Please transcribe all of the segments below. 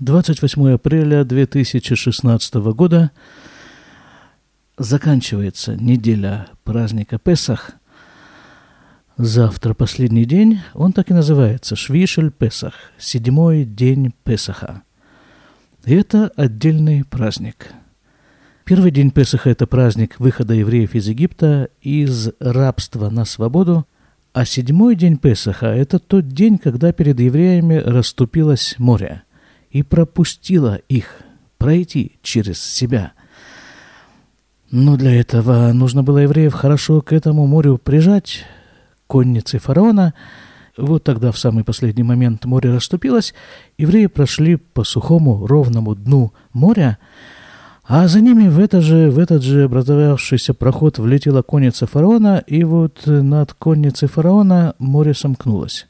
28 апреля 2016 года заканчивается неделя праздника Песах. Завтра последний день, он так и называется, Швишель Песах, седьмой день Песаха. И это отдельный праздник. Первый день Песаха – это праздник выхода евреев из Египта, из рабства на свободу, а седьмой день Песаха – это тот день, когда перед евреями расступилось море – и пропустила их пройти через себя. Но для этого нужно было евреев хорошо к этому морю прижать, конницы фараона. Вот тогда в самый последний момент море расступилось, евреи прошли по сухому ровному дну моря, а за ними в, это же, в этот же образовавшийся проход влетела конница фараона, и вот над конницей фараона море сомкнулось.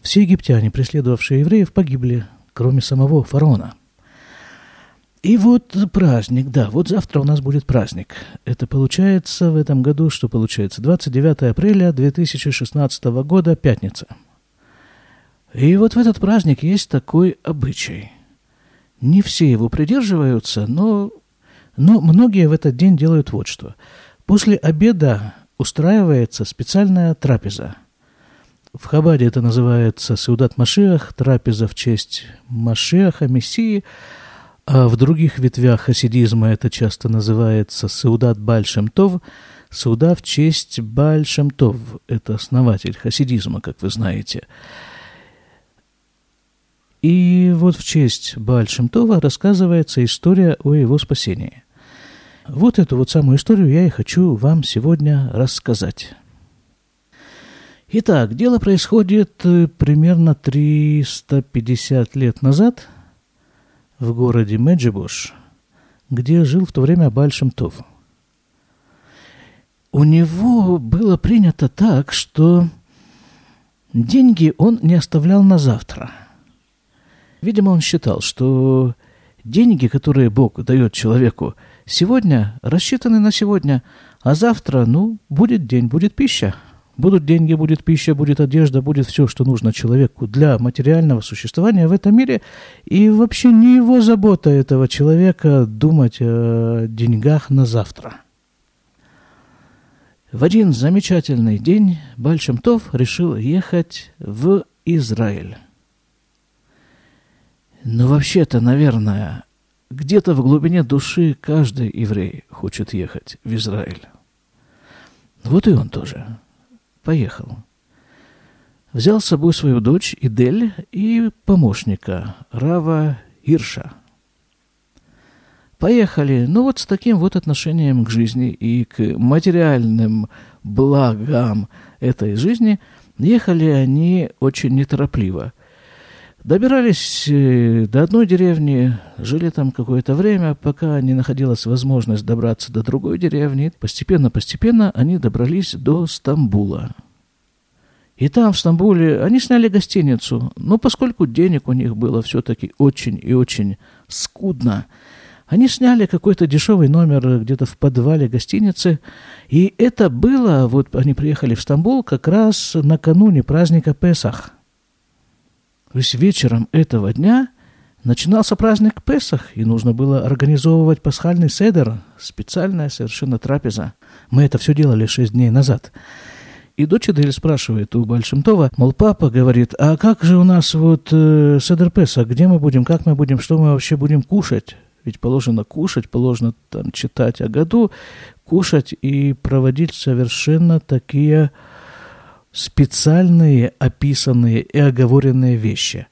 Все египтяне, преследовавшие евреев, погибли кроме самого фараона. И вот праздник, да, вот завтра у нас будет праздник. Это получается в этом году, что получается, 29 апреля 2016 года, пятница. И вот в этот праздник есть такой обычай. Не все его придерживаются, но, но многие в этот день делают вот что. После обеда устраивается специальная трапеза – в Хабаде это называется Сеудат Машиах, трапеза в честь Машиаха, Мессии, а в других ветвях хасидизма это часто называется Сеудат Бальшем Тов, Сеуда в честь Бальшем Тов, это основатель хасидизма, как вы знаете. И вот в честь Бальшем Това рассказывается история о его спасении. Вот эту вот самую историю я и хочу вам сегодня рассказать. Итак, дело происходит э, примерно 350 лет назад в городе Меджибуш, где жил в то время Бальшем Тов. У него было принято так, что деньги он не оставлял на завтра. Видимо, он считал, что деньги, которые Бог дает человеку сегодня, рассчитаны на сегодня, а завтра, ну, будет день, будет пища – Будут деньги, будет пища, будет одежда, будет все, что нужно человеку для материального существования в этом мире. И вообще не его забота этого человека думать о деньгах на завтра. В один замечательный день Бальшемтов решил ехать в Израиль. Но вообще-то, наверное, где-то в глубине души каждый еврей хочет ехать в Израиль. Вот и он тоже поехал. Взял с собой свою дочь Идель и помощника Рава Ирша. Поехали, ну вот с таким вот отношением к жизни и к материальным благам этой жизни ехали они очень неторопливо. Добирались э, до одной деревни, жили там какое-то время, пока не находилась возможность добраться до другой деревни. Постепенно-постепенно они добрались до Стамбула. И там, в Стамбуле, они сняли гостиницу. Но поскольку денег у них было все-таки очень и очень скудно, они сняли какой-то дешевый номер где-то в подвале гостиницы. И это было, вот они приехали в Стамбул как раз накануне праздника Песах – то есть вечером этого дня начинался праздник Песах, и нужно было организовывать пасхальный седер, специальная совершенно трапеза. Мы это все делали шесть дней назад. И дочь Эдель спрашивает у Большимтова, мол, папа говорит, а как же у нас вот э, Седер Песах, где мы будем, как мы будем, что мы вообще будем кушать? Ведь положено кушать, положено там читать о году, кушать и проводить совершенно такие специальные описанные и оговоренные вещи.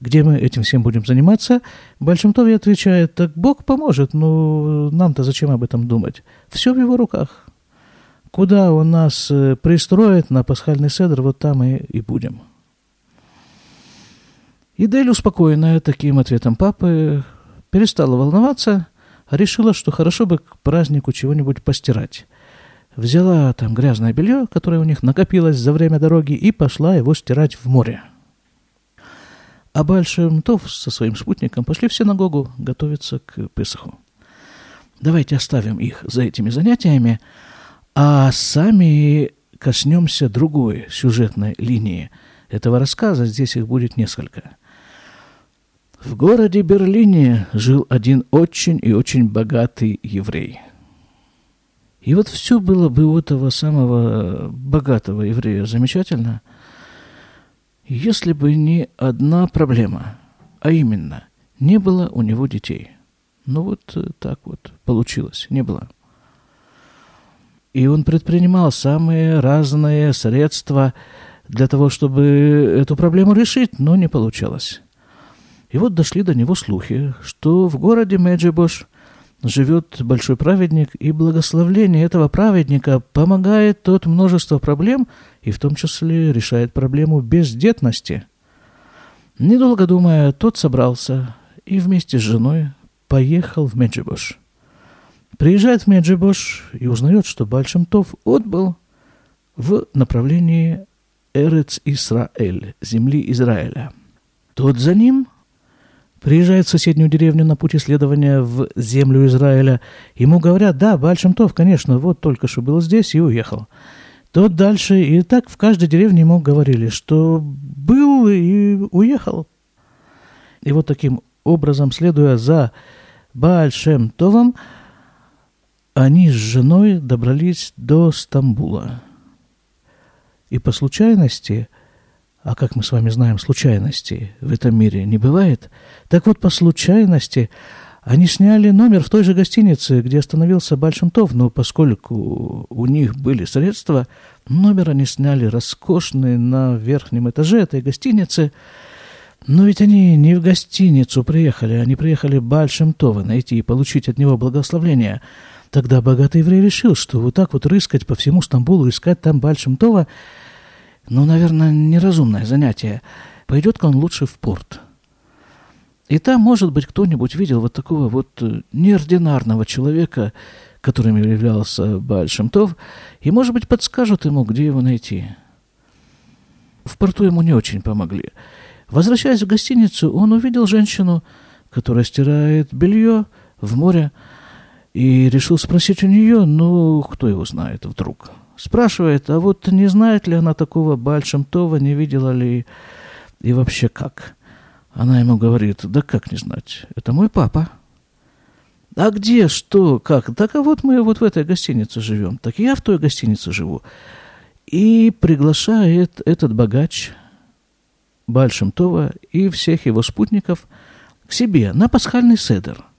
Где мы этим всем будем заниматься? Большимтове отвечает, так Бог поможет, но нам-то зачем об этом думать? Все в его руках. Куда он нас э, пристроит на пасхальный седр, вот там и, и будем. Идель, успокоенная таким ответом папы, перестала волноваться, решила, что хорошо бы к празднику чего-нибудь постирать взяла там грязное белье, которое у них накопилось за время дороги, и пошла его стирать в море. А Бальшем Тов со своим спутником пошли в синагогу готовиться к Песаху. Давайте оставим их за этими занятиями, а сами коснемся другой сюжетной линии этого рассказа. Здесь их будет несколько. В городе Берлине жил один очень и очень богатый еврей. И вот все было бы у этого самого богатого еврея замечательно, если бы не одна проблема, а именно, не было у него детей. Ну вот так вот получилось, не было. И он предпринимал самые разные средства для того, чтобы эту проблему решить, но не получалось. И вот дошли до него слухи, что в городе Меджибош живет большой праведник, и благословление этого праведника помогает от множества проблем, и в том числе решает проблему бездетности. Недолго думая, тот собрался и вместе с женой поехал в Меджибош. Приезжает в Меджибош и узнает, что Бальшемтов отбыл в направлении Эрец Исраэль, земли Израиля. Тот за ним Приезжает в соседнюю деревню на путь исследования в землю Израиля. Ему говорят, да, Бальшемтов, конечно, вот только что был здесь и уехал. Тот дальше, и так в каждой деревне ему говорили, что был и уехал. И вот таким образом, следуя за Бальшемтовым, они с женой добрались до Стамбула. И по случайности – а как мы с вами знаем, случайностей в этом мире не бывает. Так вот, по случайности они сняли номер в той же гостинице, где остановился Большимтов, но поскольку у них были средства, номер они сняли роскошный на верхнем этаже этой гостиницы. Но ведь они не в гостиницу приехали, они приехали Большимтова найти и получить от него благословление. Тогда богатый еврей решил, что вот так вот рыскать по всему Стамбулу, искать там Большимтова – ну, наверное, неразумное занятие. Пойдет-ка он лучше в порт. И там, может быть, кто-нибудь видел вот такого вот э, неординарного человека, которым являлся Бальшемтов, и, может быть, подскажут ему, где его найти. В порту ему не очень помогли. Возвращаясь в гостиницу, он увидел женщину, которая стирает белье в море, и решил спросить у нее, ну, кто его знает вдруг. Спрашивает, а вот не знает ли она такого Бальшемтова, не видела ли и вообще как? Она ему говорит, да как не знать, это мой папа. А где, что, как? Так а вот мы вот в этой гостинице живем. Так я в той гостинице живу. И приглашает этот богач Бальшемтова и всех его спутников к себе на пасхальный седер –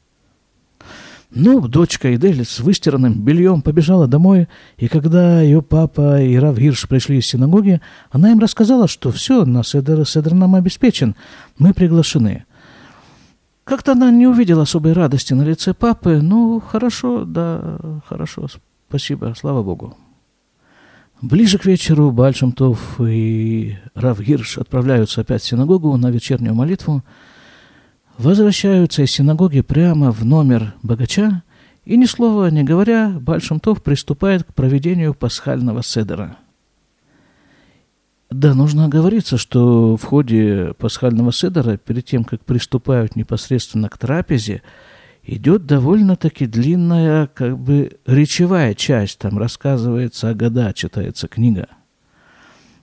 ну, дочка Эдель с выстиранным бельем побежала домой, и когда ее папа и Рав Гирш пришли из синагоги, она им рассказала, что все, на Седер, Седер нам обеспечен, мы приглашены. Как-то она не увидела особой радости на лице папы. Ну, хорошо, да, хорошо, спасибо, слава Богу. Ближе к вечеру Бальшемтов и Рав Гирш отправляются опять в синагогу на вечернюю молитву – возвращаются из синагоги прямо в номер богача, и ни слова не говоря, Бальшемтов приступает к проведению пасхального седера. Да, нужно оговориться, что в ходе пасхального седера, перед тем, как приступают непосредственно к трапезе, идет довольно-таки длинная, как бы, речевая часть. Там рассказывается о года, читается книга.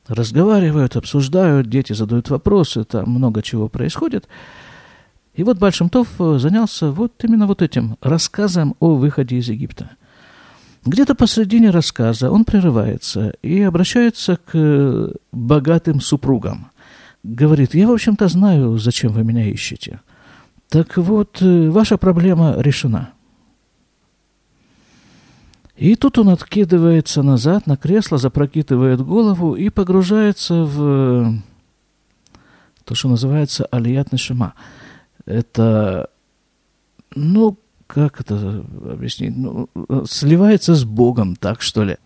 Разговаривают, обсуждают, дети задают вопросы, там много чего происходит – и вот Бальшемтов э, занялся вот именно вот этим рассказом о выходе из Египта. Где-то посредине рассказа он прерывается и обращается к э, богатым супругам. Говорит, я, в общем-то, знаю, зачем вы меня ищете. Так вот, э, ваша проблема решена. И тут он откидывается назад на кресло, запрокидывает голову и погружается в то, что называется алият нешима – это, ну, как это объяснить, ну, сливается с Богом, так что ли.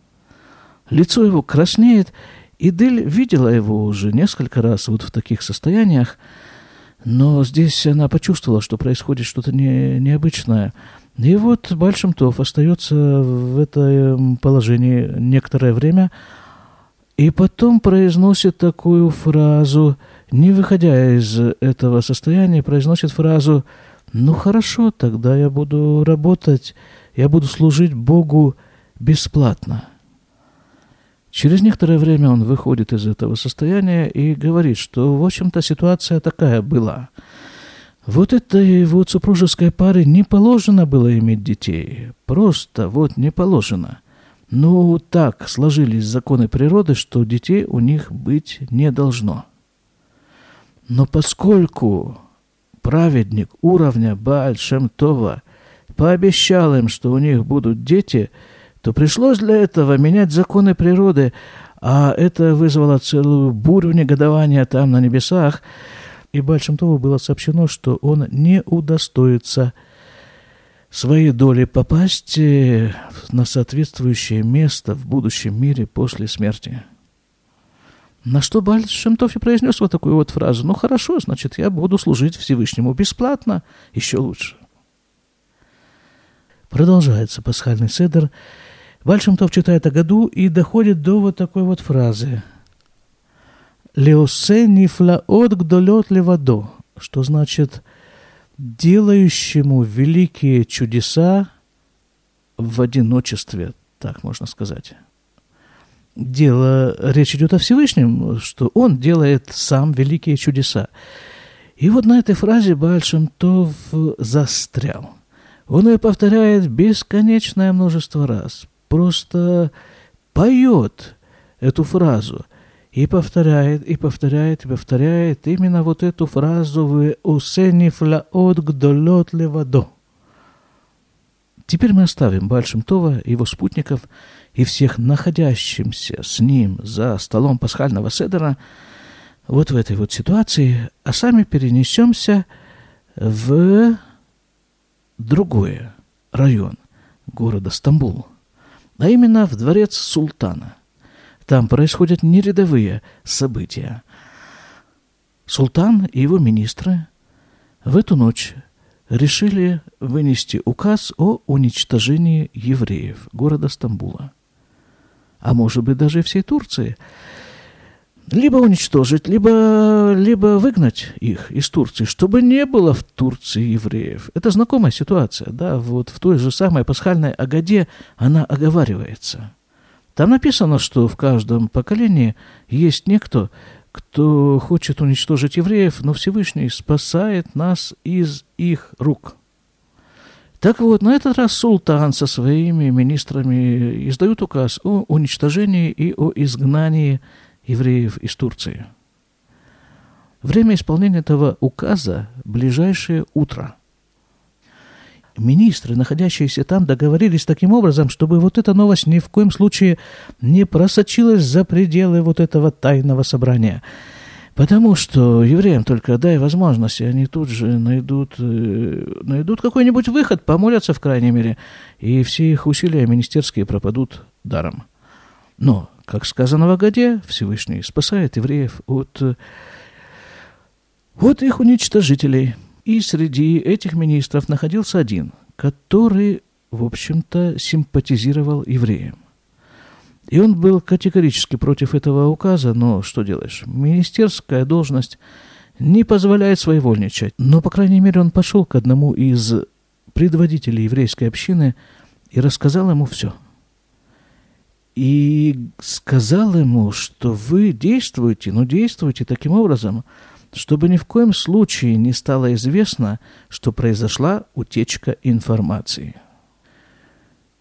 Лицо его краснеет, и Дель видела его уже несколько раз вот в таких состояниях, но здесь она почувствовала, что происходит что-то не, необычное. И вот Бальшемтов остается в этом положении некоторое время, и потом произносит такую фразу – не выходя из этого состояния, произносит фразу «Ну хорошо, тогда я буду работать, я буду служить Богу бесплатно». Через некоторое время он выходит из этого состояния и говорит, что, в общем-то, ситуация такая была. Вот этой вот супружеской паре не положено было иметь детей. Просто вот не положено. Ну, так сложились законы природы, что детей у них быть не должно. Но поскольку праведник уровня Бааль Шемтова пообещал им, что у них будут дети, то пришлось для этого менять законы природы, а это вызвало целую бурю негодования там на небесах – и Бальшемтову было сообщено, что он не удостоится своей доли попасть э, на соответствующее место в будущем мире после смерти. На что Баль Шемтов и произнес вот такую вот фразу. Ну хорошо, значит, я буду служить Всевышнему бесплатно, еще лучше. Продолжается пасхальный седр. Бальшемтов читает о году и доходит до вот такой вот фразы – Леосе нифлаот гдолет левадо, что значит делающему великие чудеса в одиночестве, так можно сказать. Дело, речь идет о Всевышнем, что он делает сам великие чудеса. И вот на этой фразе Бальшем Тов застрял. Он ее повторяет бесконечное множество раз. Просто поет эту фразу – и повторяет, и повторяет, и повторяет именно вот эту фразу «Вы усенифлаот гдолот левадо». Теперь мы оставим Большим Това, его спутников и всех находящимся с ним за столом пасхального седера вот в этой вот ситуации, а сами перенесемся в другой район города Стамбул, а именно в дворец султана – там происходят нерядовые события. Султан и его министры в эту ночь решили вынести указ о уничтожении евреев города Стамбула. А может быть даже всей Турции. Либо уничтожить, либо, либо выгнать их из Турции, чтобы не было в Турции евреев. Это знакомая ситуация, да, вот в той же самой пасхальной Агаде она оговаривается – там написано, что в каждом поколении есть некто, кто хочет уничтожить евреев, но Всевышний спасает нас из их рук. Так вот, на этот раз султан со своими министрами издают указ о уничтожении и о изгнании евреев из Турции. Время исполнения этого указа – ближайшее утро – Министры, находящиеся там, договорились таким образом, чтобы вот эта новость ни в коем случае не просочилась за пределы вот этого тайного собрания. Потому что евреям только дай возможность, и они тут же найдут, э, найдут какой-нибудь выход, помолятся в крайней мере, и все их усилия министерские пропадут даром. Но, как сказано в Агаде, Всевышний спасает евреев от, от их уничтожителей – и среди этих министров находился один, который, в общем-то, симпатизировал евреям. И он был категорически против этого указа, но что делаешь? Министерская должность не позволяет своевольничать. Но, по крайней мере, он пошел к одному из предводителей еврейской общины и рассказал ему все. И сказал ему, что вы действуете, но действуете таким образом – чтобы ни в коем случае не стало известно, что произошла утечка информации.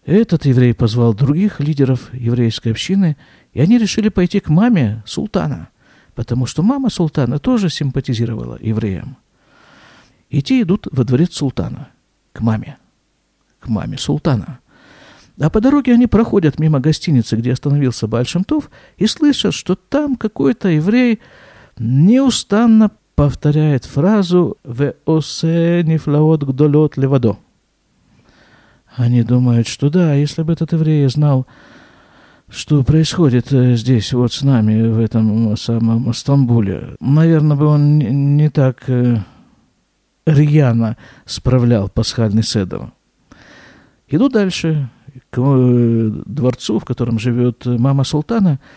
Этот еврей позвал других лидеров еврейской общины, и они решили пойти к маме султана, потому что мама султана тоже симпатизировала евреям. И те идут во дворец султана, к маме, к маме султана. А по дороге они проходят мимо гостиницы, где остановился Бальшемтов, и слышат, что там какой-то еврей неустанно повторяет фразу «Ве осе нифлаот гдолот левадо». Они думают, что да, если бы этот еврей знал, что происходит э, здесь вот с нами, в этом самом Стамбуле, наверное, бы он не так э, рьяно справлял пасхальный седр. Иду дальше к э, дворцу, в котором живет мама султана –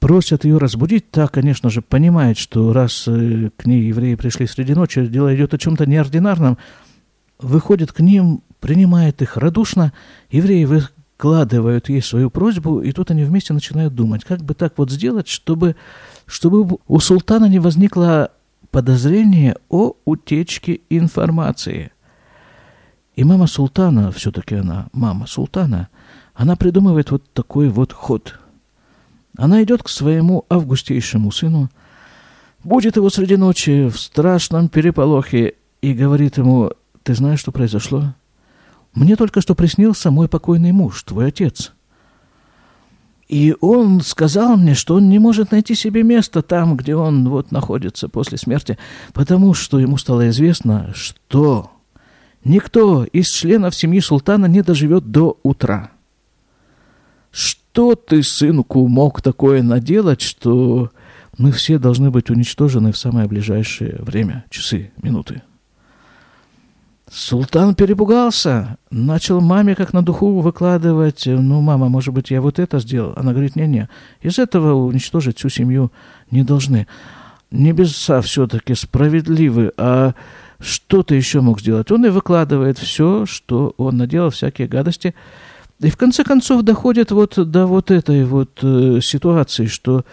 просят ее разбудить, та, конечно же, понимает, что раз к ней евреи пришли среди ночи, дело идет о чем-то неординарном, выходит к ним, принимает их радушно, евреи выкладывают ей свою просьбу, и тут они вместе начинают думать, как бы так вот сделать, чтобы, чтобы у султана не возникло подозрение о утечке информации. И мама султана, все-таки она мама султана, она придумывает вот такой вот ход. Она идет к своему августейшему сыну, будет его среди ночи в страшном переполохе и говорит ему, ты знаешь, что произошло? Мне только что приснился мой покойный муж, твой отец. И он сказал мне, что он не может найти себе место там, где он вот находится после смерти, потому что ему стало известно, что никто из членов семьи султана не доживет до утра. Что ты, сынку, мог такое наделать, что мы все должны быть уничтожены в самое ближайшее время, часы, минуты? Султан перепугался, начал маме как на духу выкладывать, ну, мама, может быть, я вот это сделал. Она говорит, не-не, из этого уничтожить всю семью не должны. Небеса все-таки справедливы, а что ты еще мог сделать? Он и выкладывает все, что он наделал, всякие гадости. И в конце концов доходит вот до вот этой вот э, ситуации, что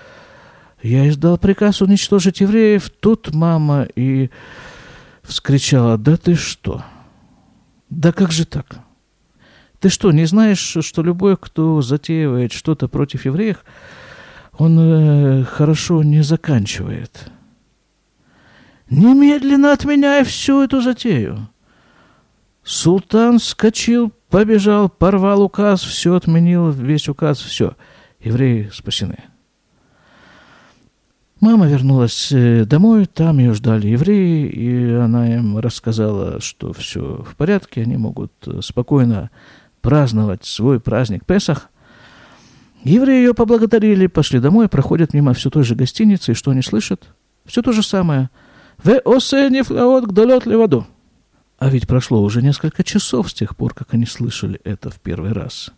я издал приказ уничтожить евреев, тут мама и вскричала, да ты что? Да как же так? Ты что, не знаешь, что любой, кто затеивает что-то против евреев, он э, хорошо не заканчивает? Немедленно отменяй всю эту затею. Султан скочил, побежал, порвал указ, все отменил, весь указ, все. Евреи спасены. Мама вернулась э, домой, там ее ждали евреи, и она им рассказала, что все в порядке, они могут э, спокойно праздновать свой праздник Песах. Евреи ее поблагодарили, пошли домой, проходят мимо все той же гостиницы, и что они слышат? Все то же самое. «Ве осе нефлаот гдолет леваду». А ведь прошло уже несколько часов с тех пор, как они слышали это в первый раз.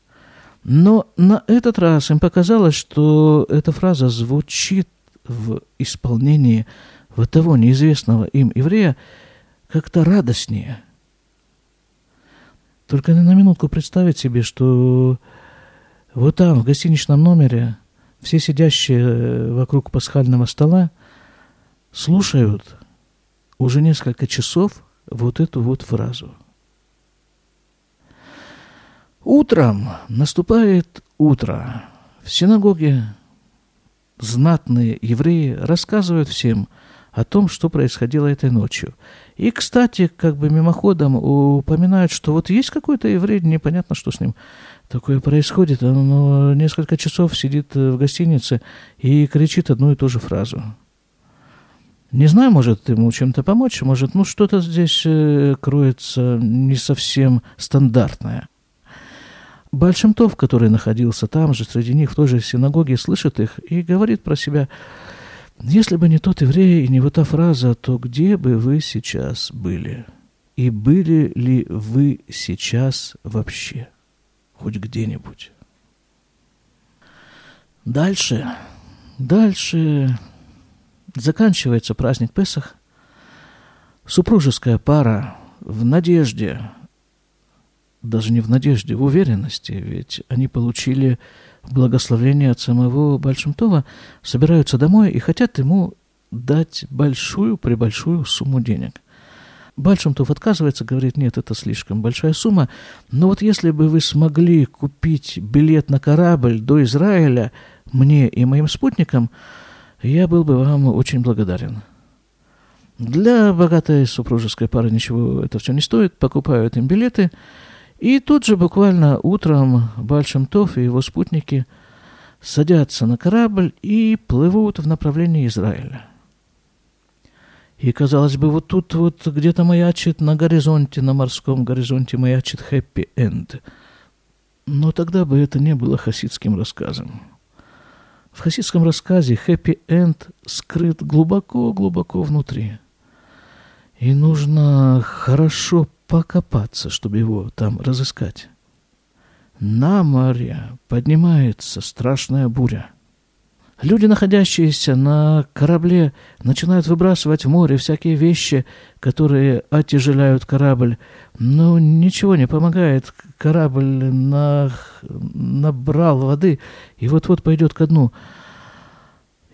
Но на этот раз им показалось, что эта фраза звучит в исполнении вот того неизвестного им еврея как-то радостнее. Только на минутку представить себе, что вот там, в гостиничном номере, все сидящие вокруг пасхального стола слушают уже несколько часов вот эту вот фразу. Утром наступает утро. В синагоге знатные евреи рассказывают всем о том, что происходило этой ночью. И, кстати, как бы мимоходом упоминают, что вот есть какой-то еврей, непонятно, что с ним такое происходит, он несколько часов сидит в гостинице и кричит одну и ту же фразу. Не знаю, может ему чем-то помочь, может, ну что-то здесь э, кроется не совсем стандартное. Бальшемтов, который находился там же, среди них, в той же синагоге, слышит их и говорит про себя, «Если бы не тот еврей и не вот та фраза, то где бы вы сейчас были? И были ли вы сейчас вообще? Хоть где-нибудь?» Дальше, дальше заканчивается праздник Песах. Супружеская пара в надежде даже не в надежде, в уверенности, ведь они получили благословение от самого Большимтова, собираются домой и хотят ему дать большую-пребольшую сумму денег. Большимтов отказывается, говорит, нет, это слишком большая сумма, но вот если бы вы смогли купить билет на корабль до Израиля мне и моим спутникам, я был бы вам очень благодарен. Для богатой супружеской пары ничего это все не стоит, покупают им билеты – и тут же буквально утром Бальшемтов и его спутники садятся на корабль и плывут в направлении Израиля. И, казалось бы, вот тут вот где-то маячит на горизонте, на морском горизонте маячит хэппи-энд. Но тогда бы это не было хасидским рассказом. В хасидском рассказе хэппи-энд скрыт глубоко-глубоко внутри. И нужно хорошо покопаться, чтобы его там разыскать. На море поднимается страшная буря. Люди, находящиеся на корабле, начинают выбрасывать в море всякие вещи, которые отяжеляют корабль. Но ничего не помогает. Корабль на... набрал воды и вот-вот пойдет ко дну.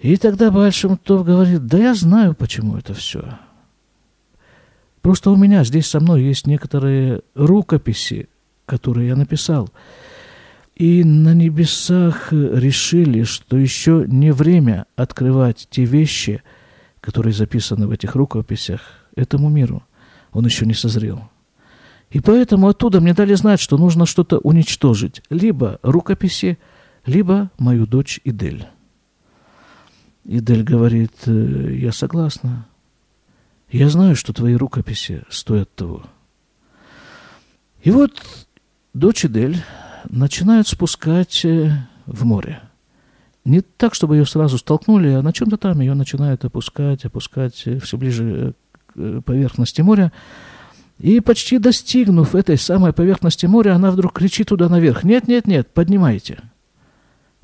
И тогда Большимтов говорит, да я знаю, почему это все. Просто у меня здесь со мной есть некоторые рукописи, которые я написал. И на небесах решили, что еще не время открывать те вещи, которые записаны в этих рукописях, этому миру. Он еще не созрел. И поэтому оттуда мне дали знать, что нужно что-то уничтожить. Либо рукописи, либо мою дочь Идель. Идель говорит, «Э, я согласна. Я знаю, что твои рукописи стоят того. И вот дочь Идель начинают спускать э, в море. Не так, чтобы ее сразу столкнули, а на чем-то там ее начинают опускать, опускать э, все ближе к поверхности моря. И почти достигнув этой самой поверхности моря, она вдруг кричит туда наверх. «Нет, нет, нет, поднимайте».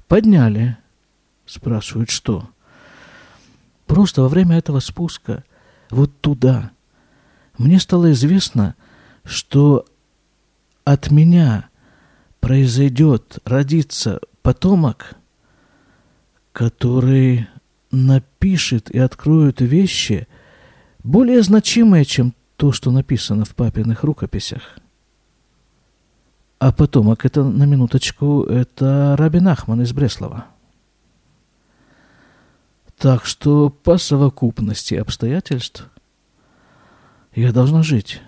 Подняли. Спрашивают, что? Просто во время этого спуска, вот туда, мне стало известно, что от меня произойдет, родится потомок, который напишет и откроет вещи более значимые, чем то, что написано в папиных рукописях. А потомок, это на минуточку, это Рабин Ахман из Бреслова. Так что по совокупности обстоятельств я должна жить.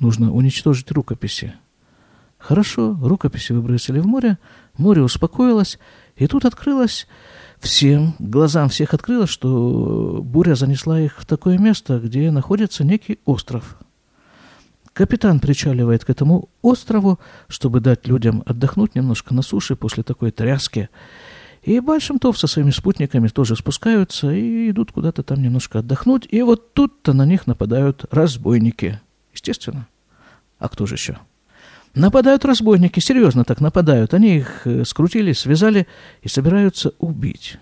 Нужно уничтожить рукописи. Хорошо, рукописи выбросили в море, море успокоилось, и тут открылось всем, глазам всех открылось, что буря занесла их в такое место, где находится некий остров. Капитан причаливает к этому острову, чтобы дать людям отдохнуть немножко на суше после такой тряски. И Большимтов со своими спутниками тоже спускаются и идут куда-то там немножко отдохнуть. И вот тут-то на них нападают разбойники. Естественно. А кто же еще? Нападают разбойники, серьезно так нападают. Они их э, скрутили, связали и собираются убить.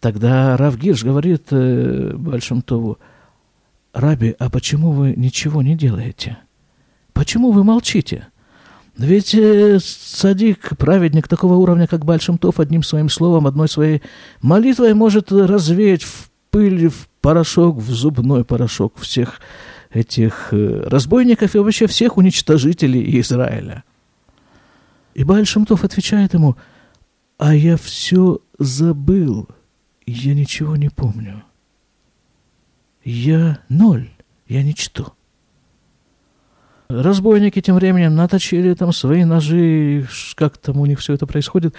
Тогда Равгирш говорит э, Большимтову, «Раби, а почему вы ничего не делаете? Почему вы молчите?» Ведь э, садик, праведник такого уровня, как Большимтов, одним своим словом, одной своей молитвой может развеять в пыль, в порошок, в зубной порошок всех этих э, разбойников и вообще всех уничтожителей Израиля. И Большимтов отвечает ему, а я все забыл, я ничего не помню. Я ноль, я ничто. Разбойники тем временем наточили там свои ножи, как там у них все это происходит,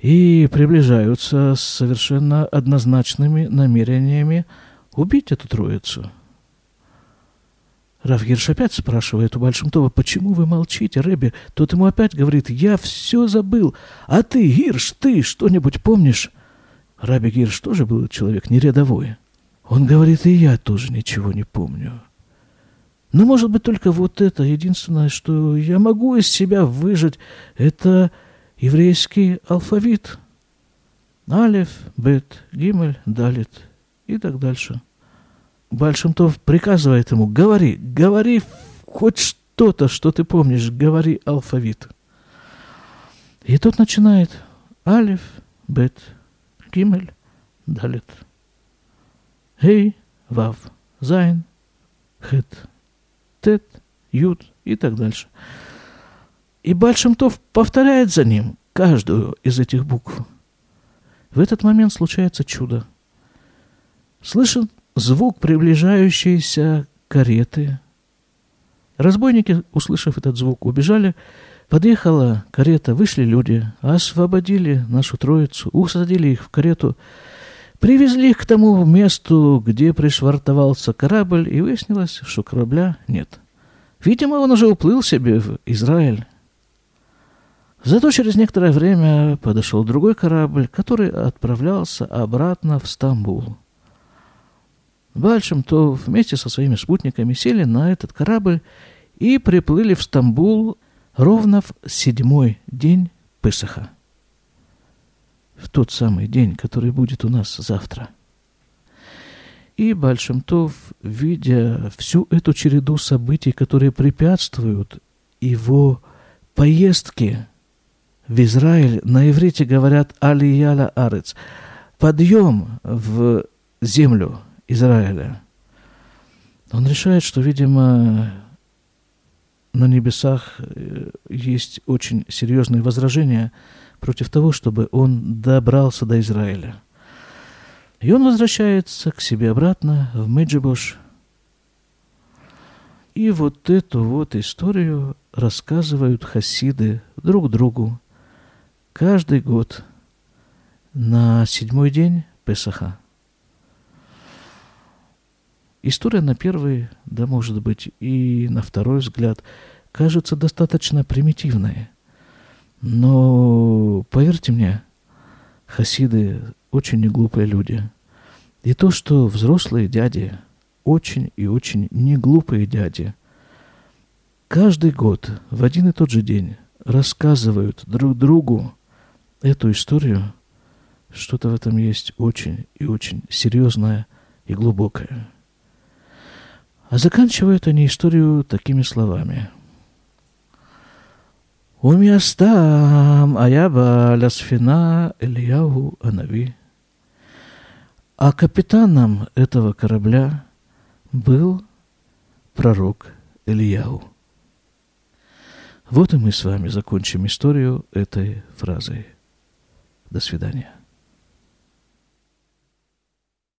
и приближаются с совершенно однозначными намерениями убить эту троицу. Равгирш опять спрашивает у Большимтова, почему вы молчите, Рэби? Тот ему опять говорит, я все забыл. А ты, Гирш, ты что-нибудь помнишь? Раби Гирш тоже был человек не рядовой. Он говорит, и я тоже ничего не помню. Но, может быть, только вот это единственное, что я могу из себя выжать, это еврейский алфавит. Алиф, Бет, Гимель, Далит и так дальше. Большимтов приказывает ему, говори, говори хоть что-то, что ты помнишь, говори алфавит. И тот начинает Алиф, Бет, Гимель, Далит. Гей, Вав, Зайн, Хет, Тет, Ют и так дальше. И Большимтов повторяет за ним каждую из этих букв. В этот момент случается чудо. Слышен звук приближающейся кареты. Разбойники, услышав этот звук, убежали. Подъехала карета, вышли люди, освободили нашу троицу, усадили их в карету, Привезли их к тому месту, где пришвартовался корабль, и выяснилось, что корабля нет. Видимо, он уже уплыл себе в Израиль. Зато через некоторое время подошел другой корабль, который отправлялся обратно в Стамбул. то вместе со своими спутниками сели на этот корабль и приплыли в Стамбул ровно в седьмой день Песаха в тот самый день, который будет у нас завтра. И Большимтов, видя всю эту череду событий, которые препятствуют его поездке в Израиль, на иврите говорят «Алияля Арец», подъем в землю Израиля, он решает, что, видимо, на небесах э, есть очень серьезные возражения против того, чтобы он добрался до Израиля. И он возвращается к себе обратно в Меджибош. И вот эту вот историю рассказывают хасиды друг другу каждый год на седьмой день Песаха. История на первый, да, может быть, и на второй взгляд кажется достаточно примитивной. Но, поверьте мне, хасиды очень неглупые люди. И то, что взрослые дяди, очень и очень неглупые дяди, каждый год в один и тот же день рассказывают друг другу эту историю, что-то в этом есть очень и очень серьезное и глубокое. А заканчивают они историю такими словами. Умястам аяба лясфина Ильяу Анави. А капитаном этого корабля был пророк Ильяу. Вот и мы с вами закончим историю этой фразой. До свидания.